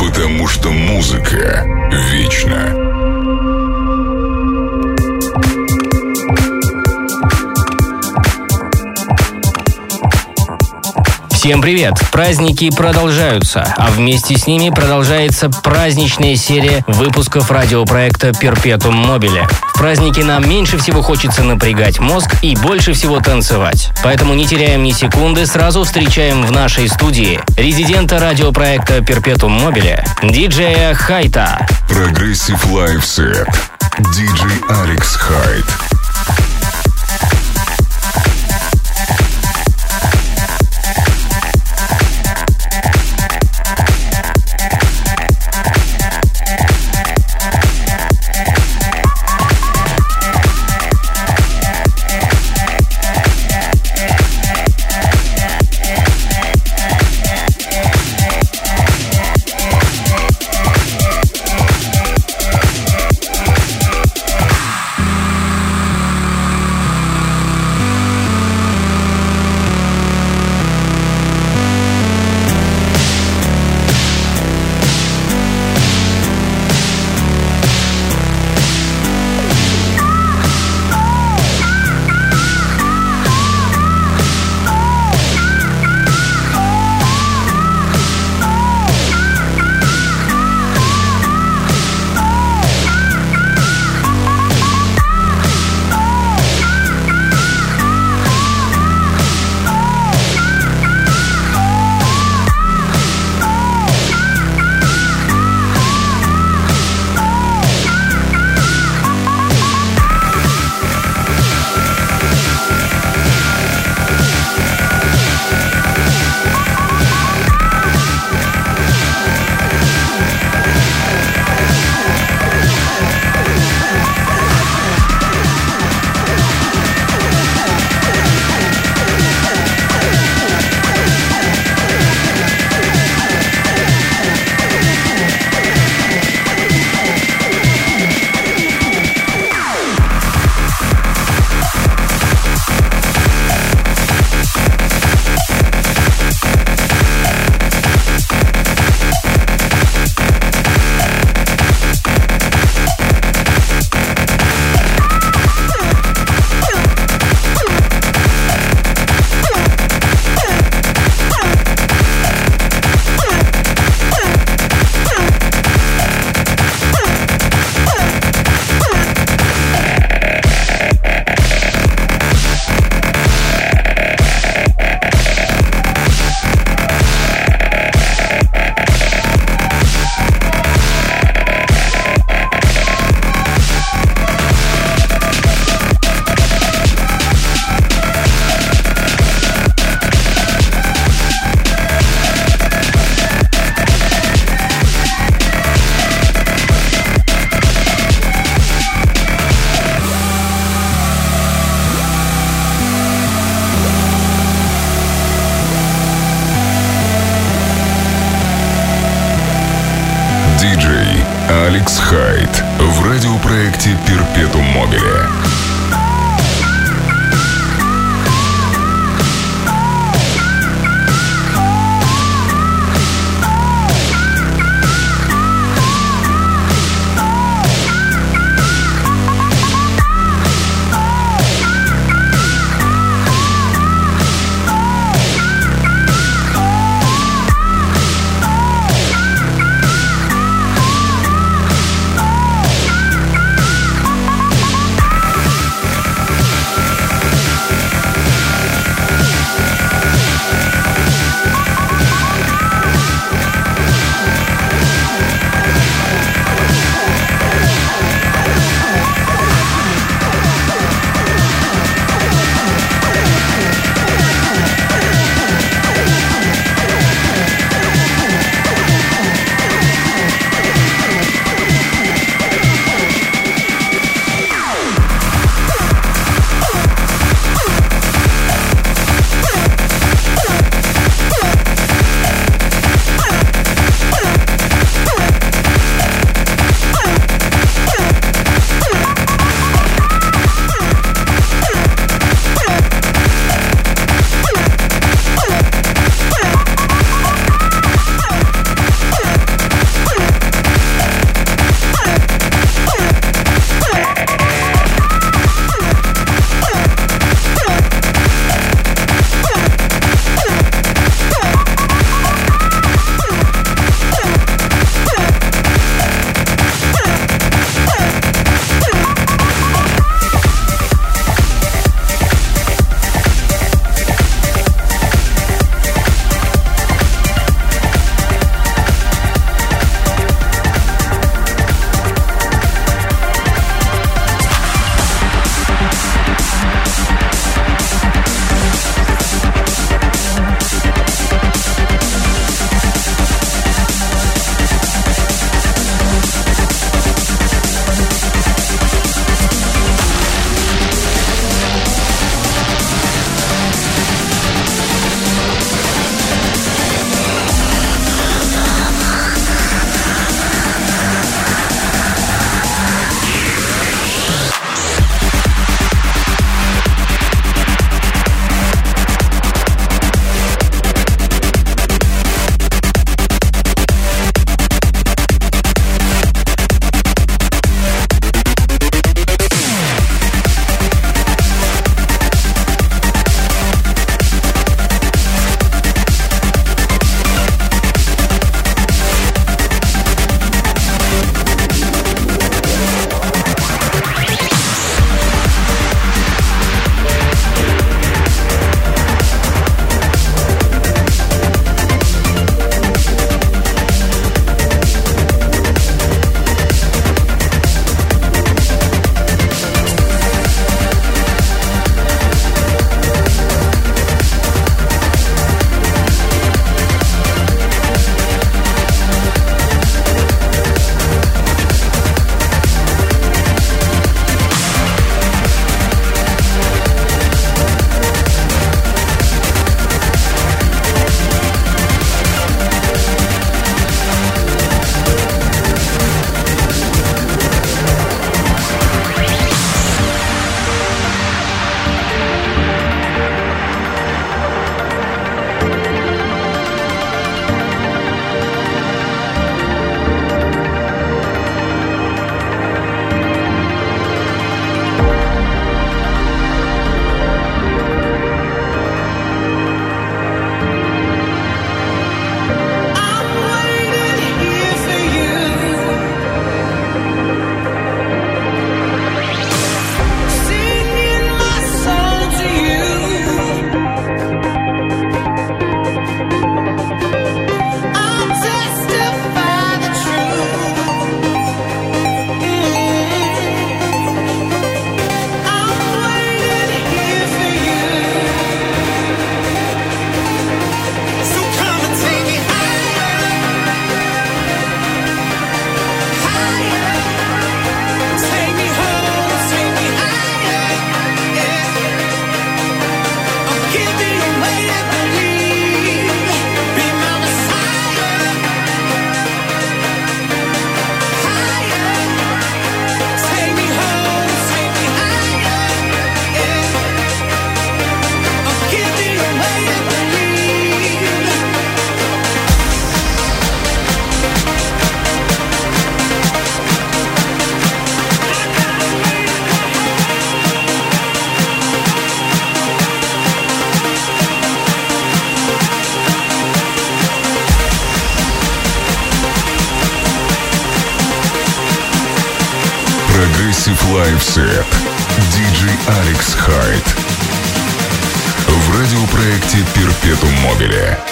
потому что музыка вечна. Всем привет! Праздники продолжаются, а вместе с ними продолжается праздничная серия выпусков радиопроекта «Перпетум Мобиле». В праздники нам меньше всего хочется напрягать мозг и больше всего танцевать. Поэтому не теряем ни секунды, сразу встречаем в нашей студии резидента радиопроекта «Перпетум Мобиле» диджея Хайта. Прогрессив Set. Диджей Алекс Хайт. Перпетум Мобиле.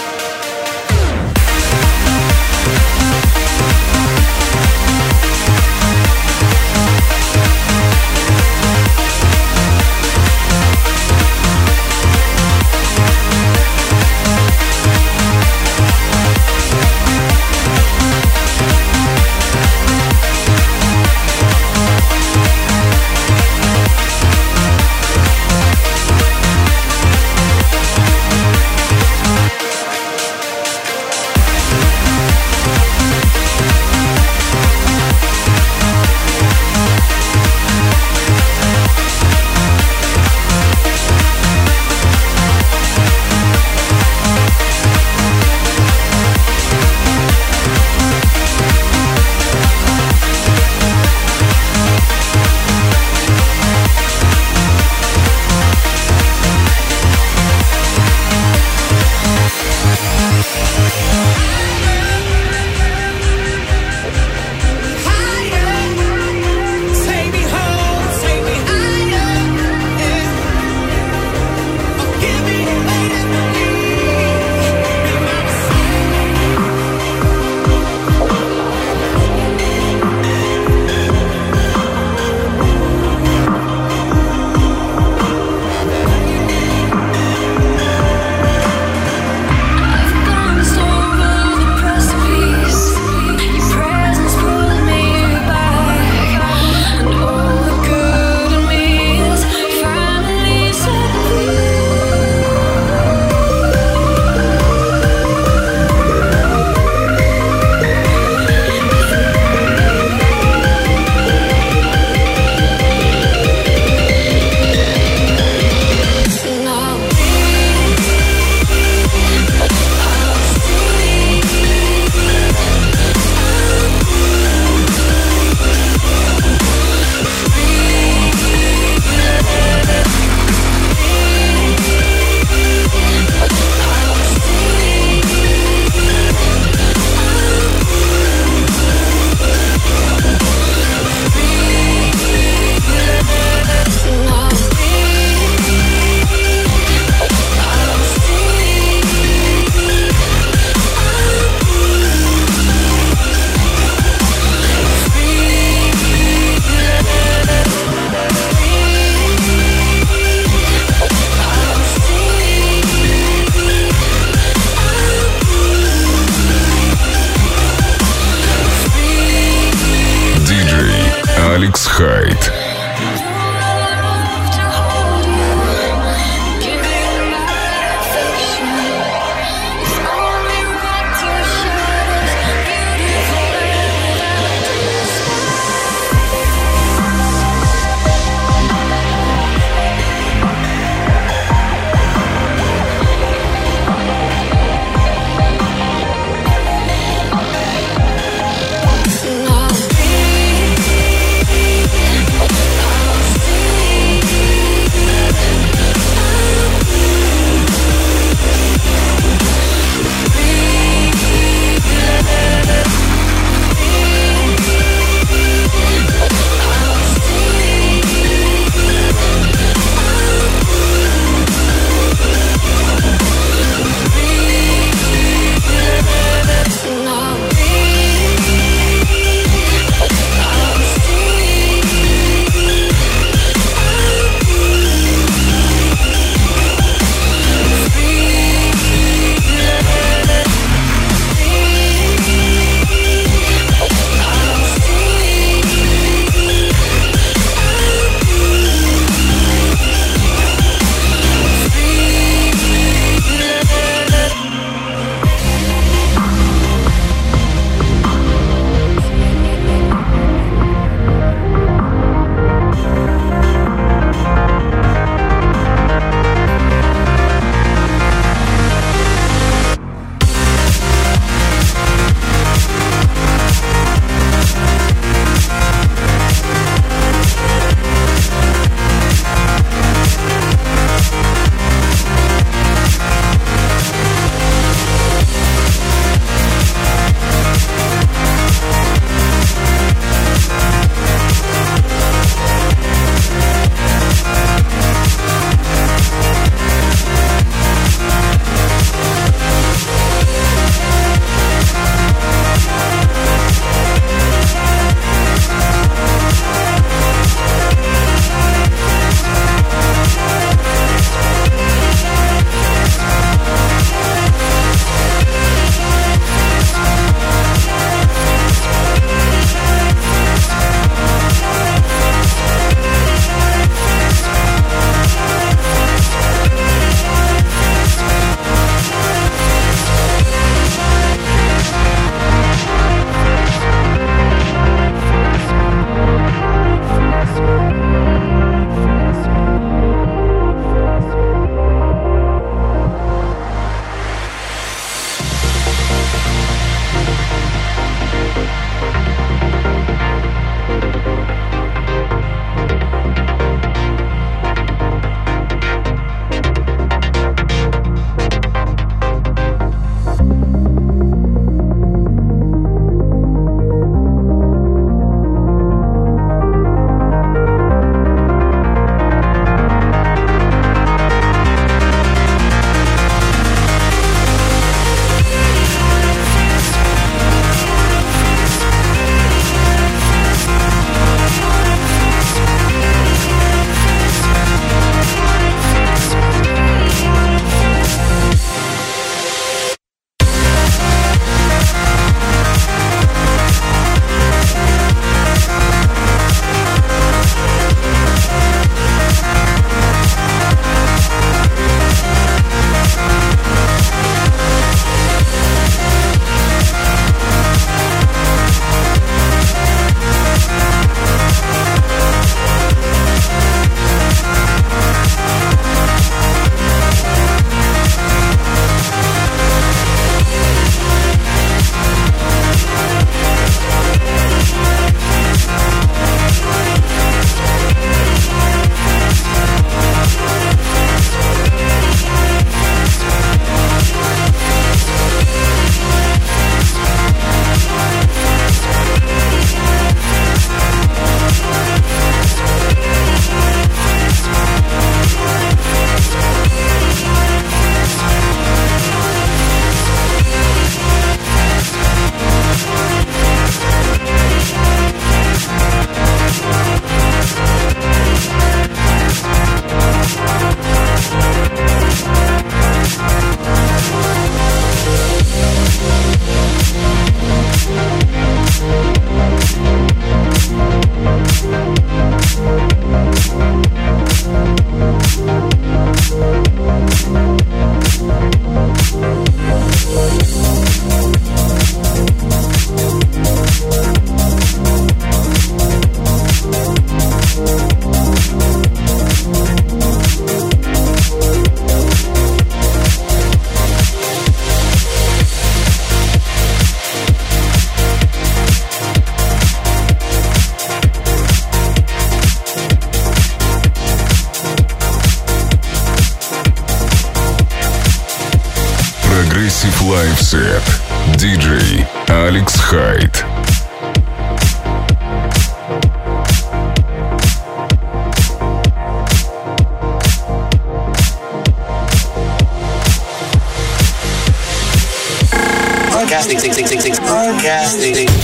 Cast station.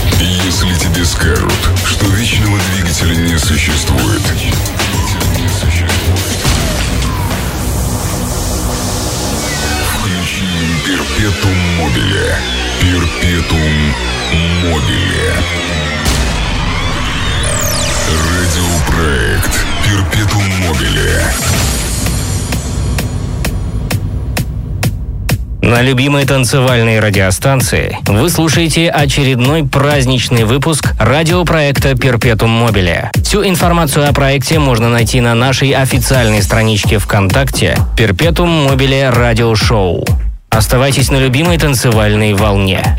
любимой танцевальной радиостанции, вы слушаете очередной праздничный выпуск радиопроекта «Перпетум Мобиле». Всю информацию о проекте можно найти на нашей официальной страничке ВКонтакте «Перпетум Мобиле Радио Шоу». Оставайтесь на любимой танцевальной волне.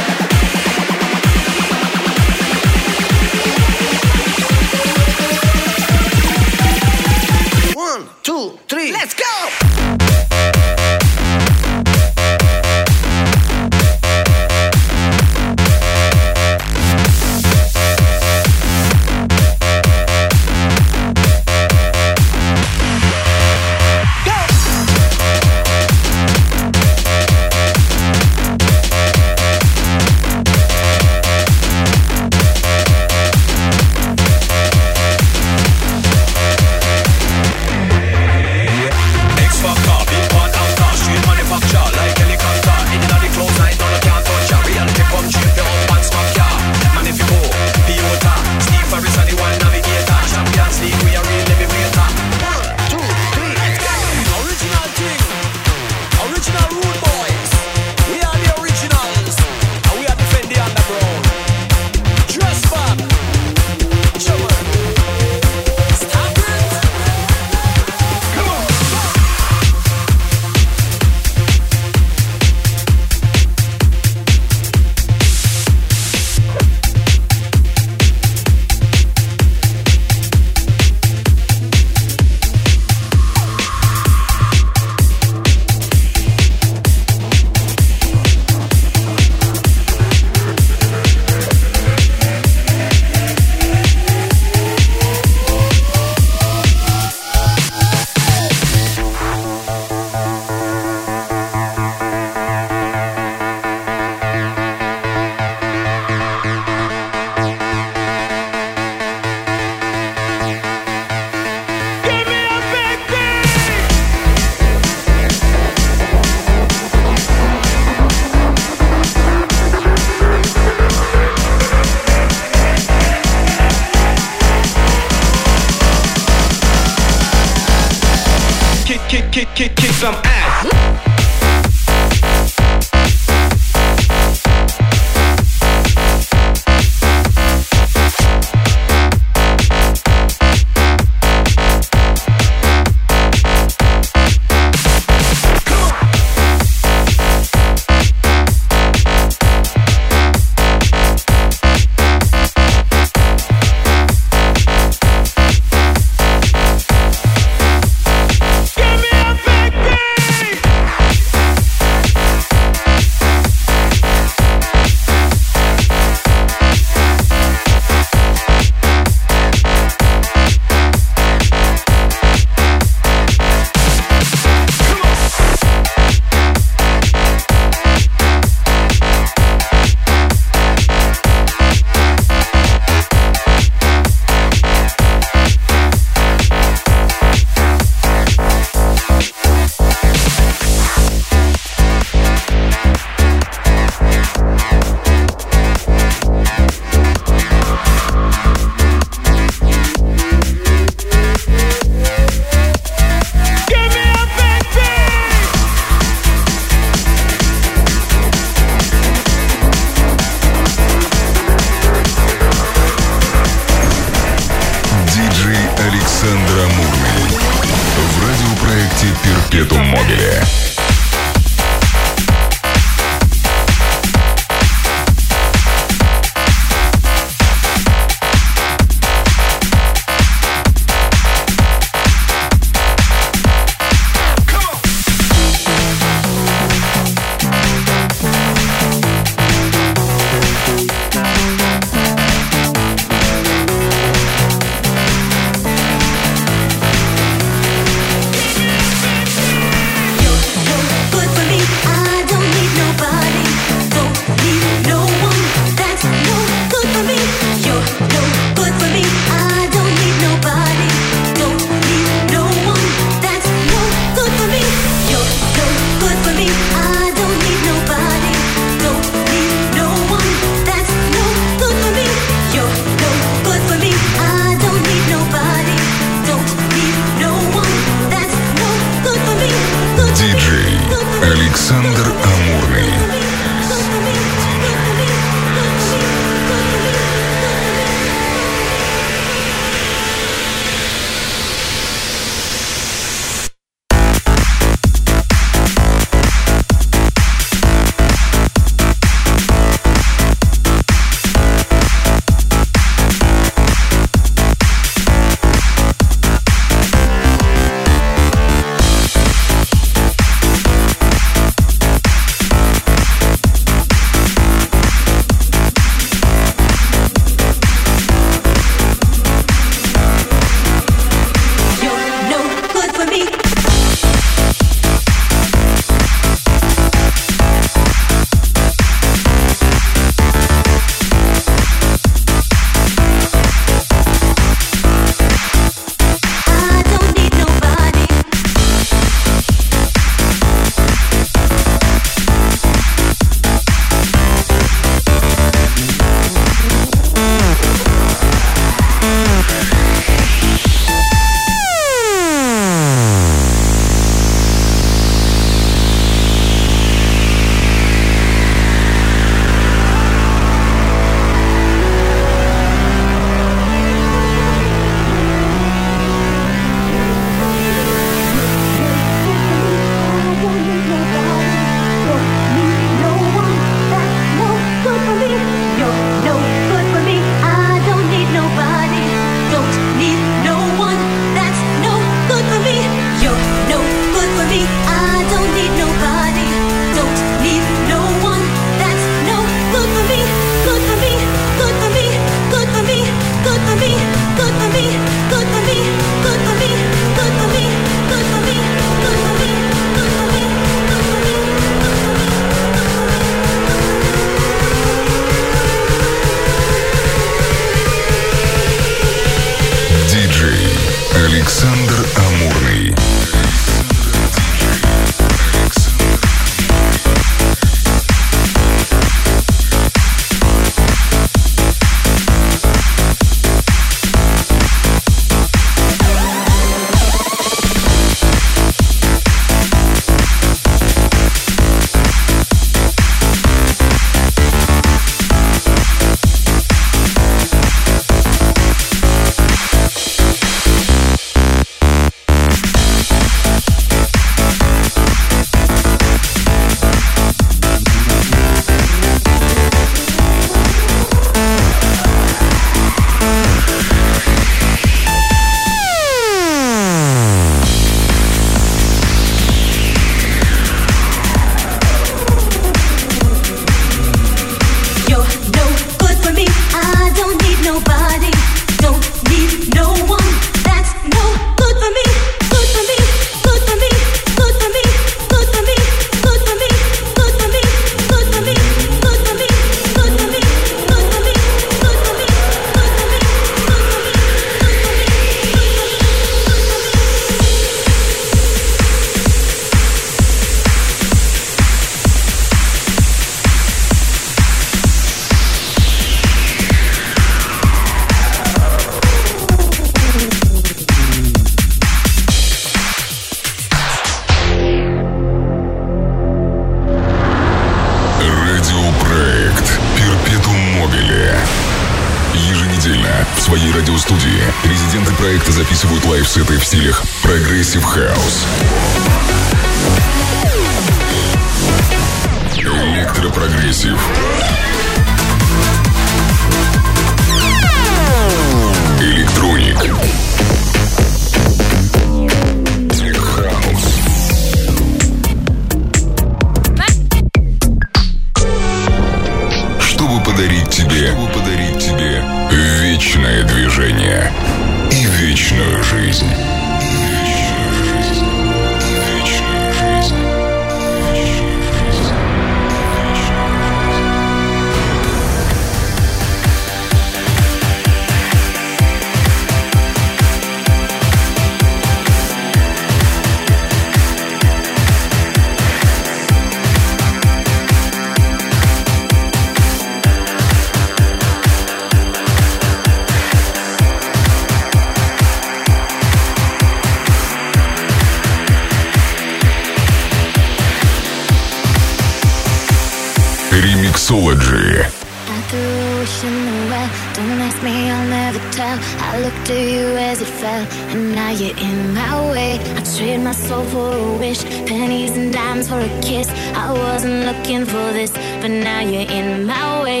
well. Don't ask me, I'll never tell. I looked to you as it fell, and now you're in my way. I trade my soul for a wish, pennies and dimes for a kiss. I wasn't looking for this, but now you're in my way.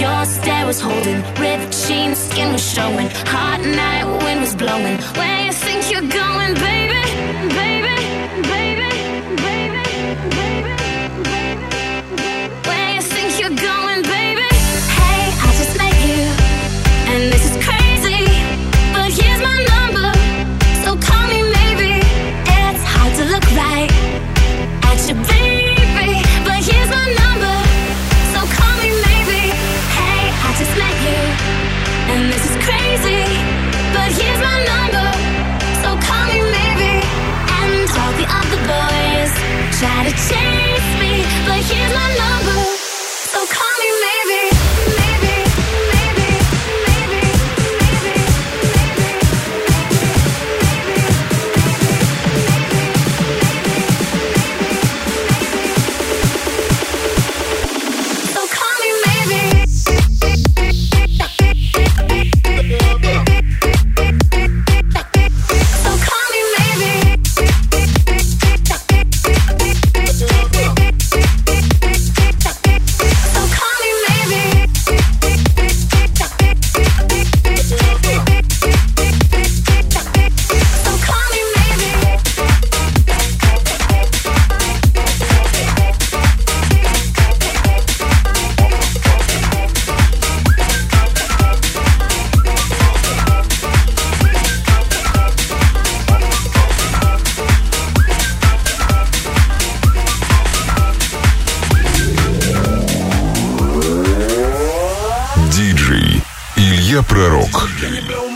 Your stare was holding, ripped jeans, skin was showing, hot night wind was blowing. Where you think you're going, baby? Евророк.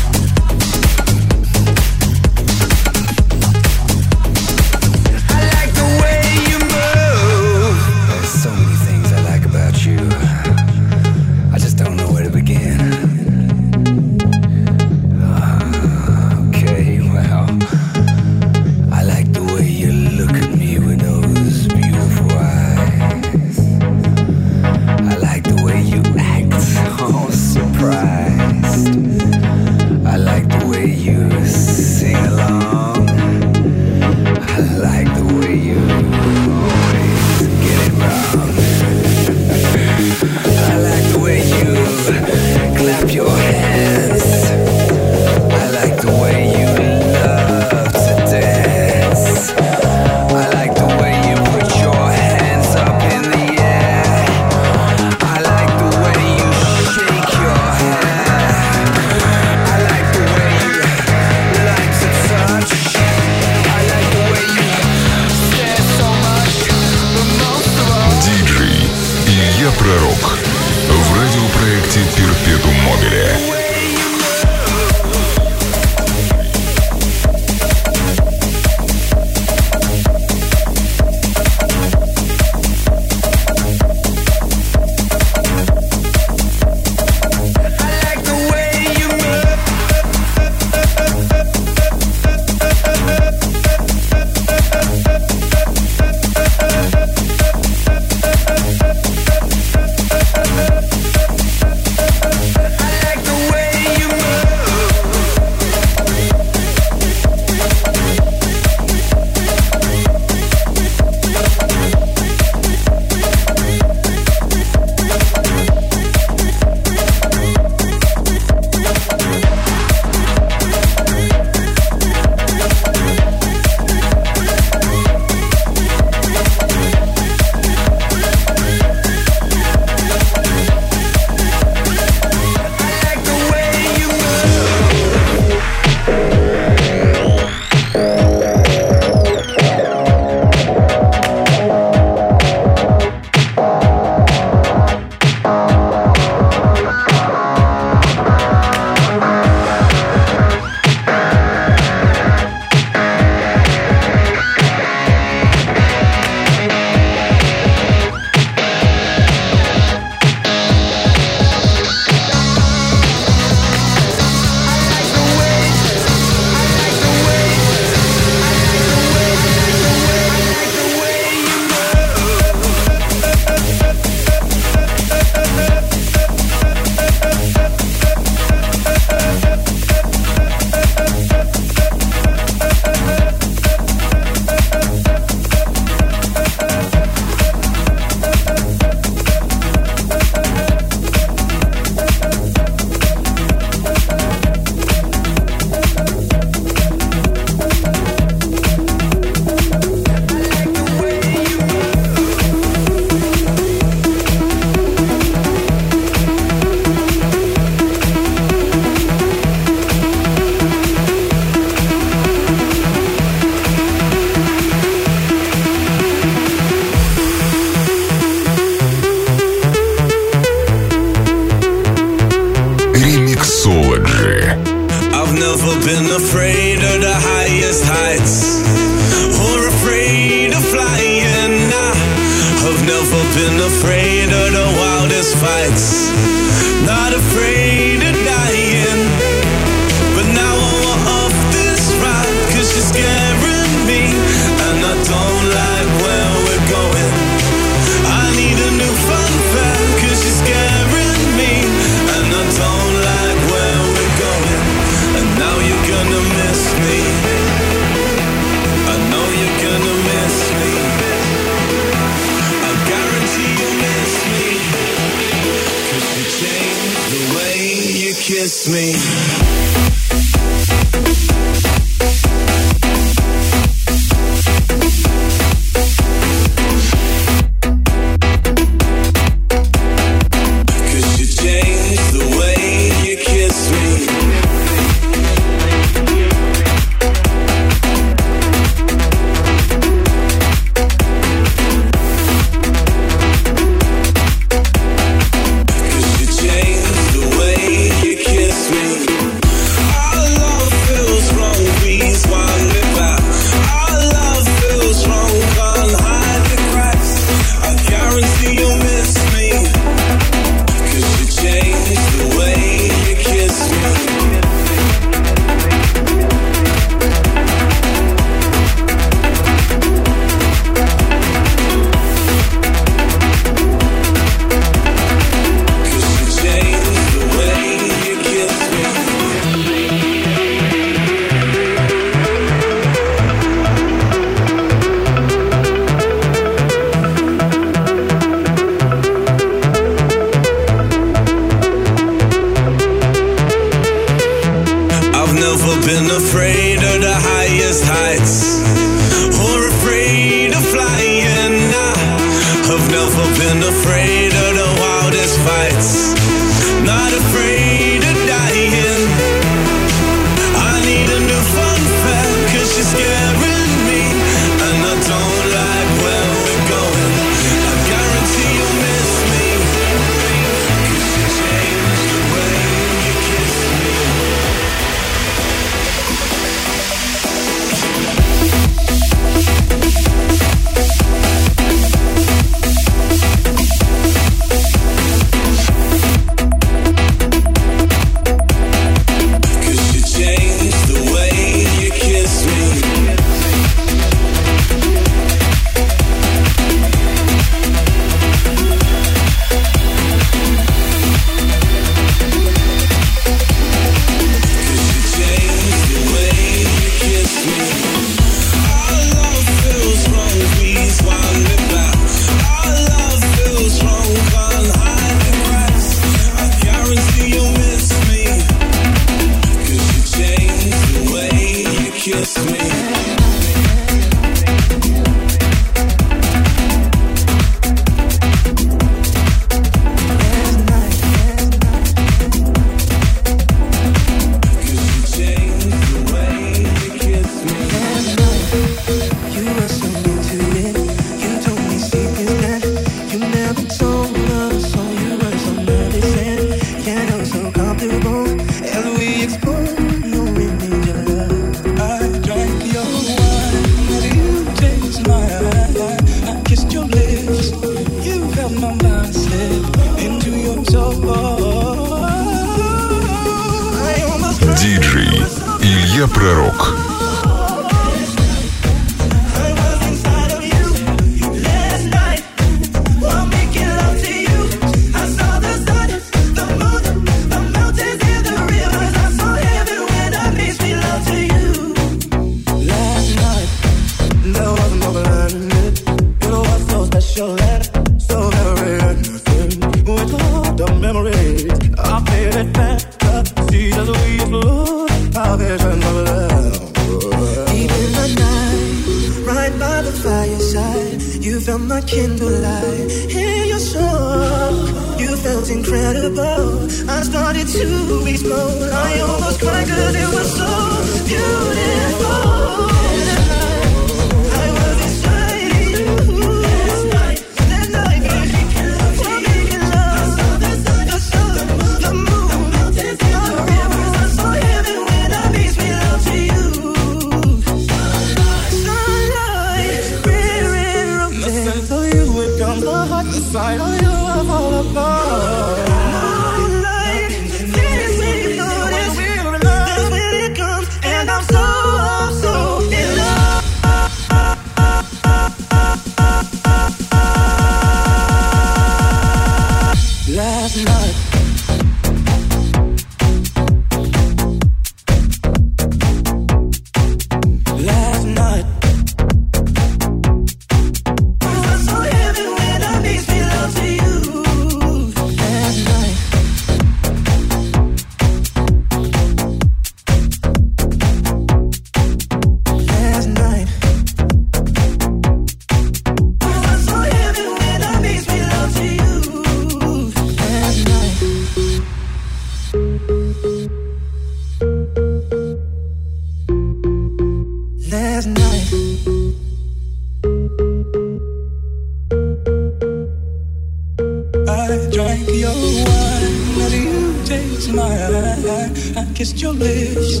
my eye. I kissed your lips.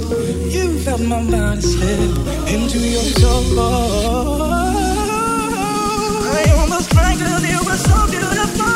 You felt my body slip into your soul. I almost drank cause you were so beautiful.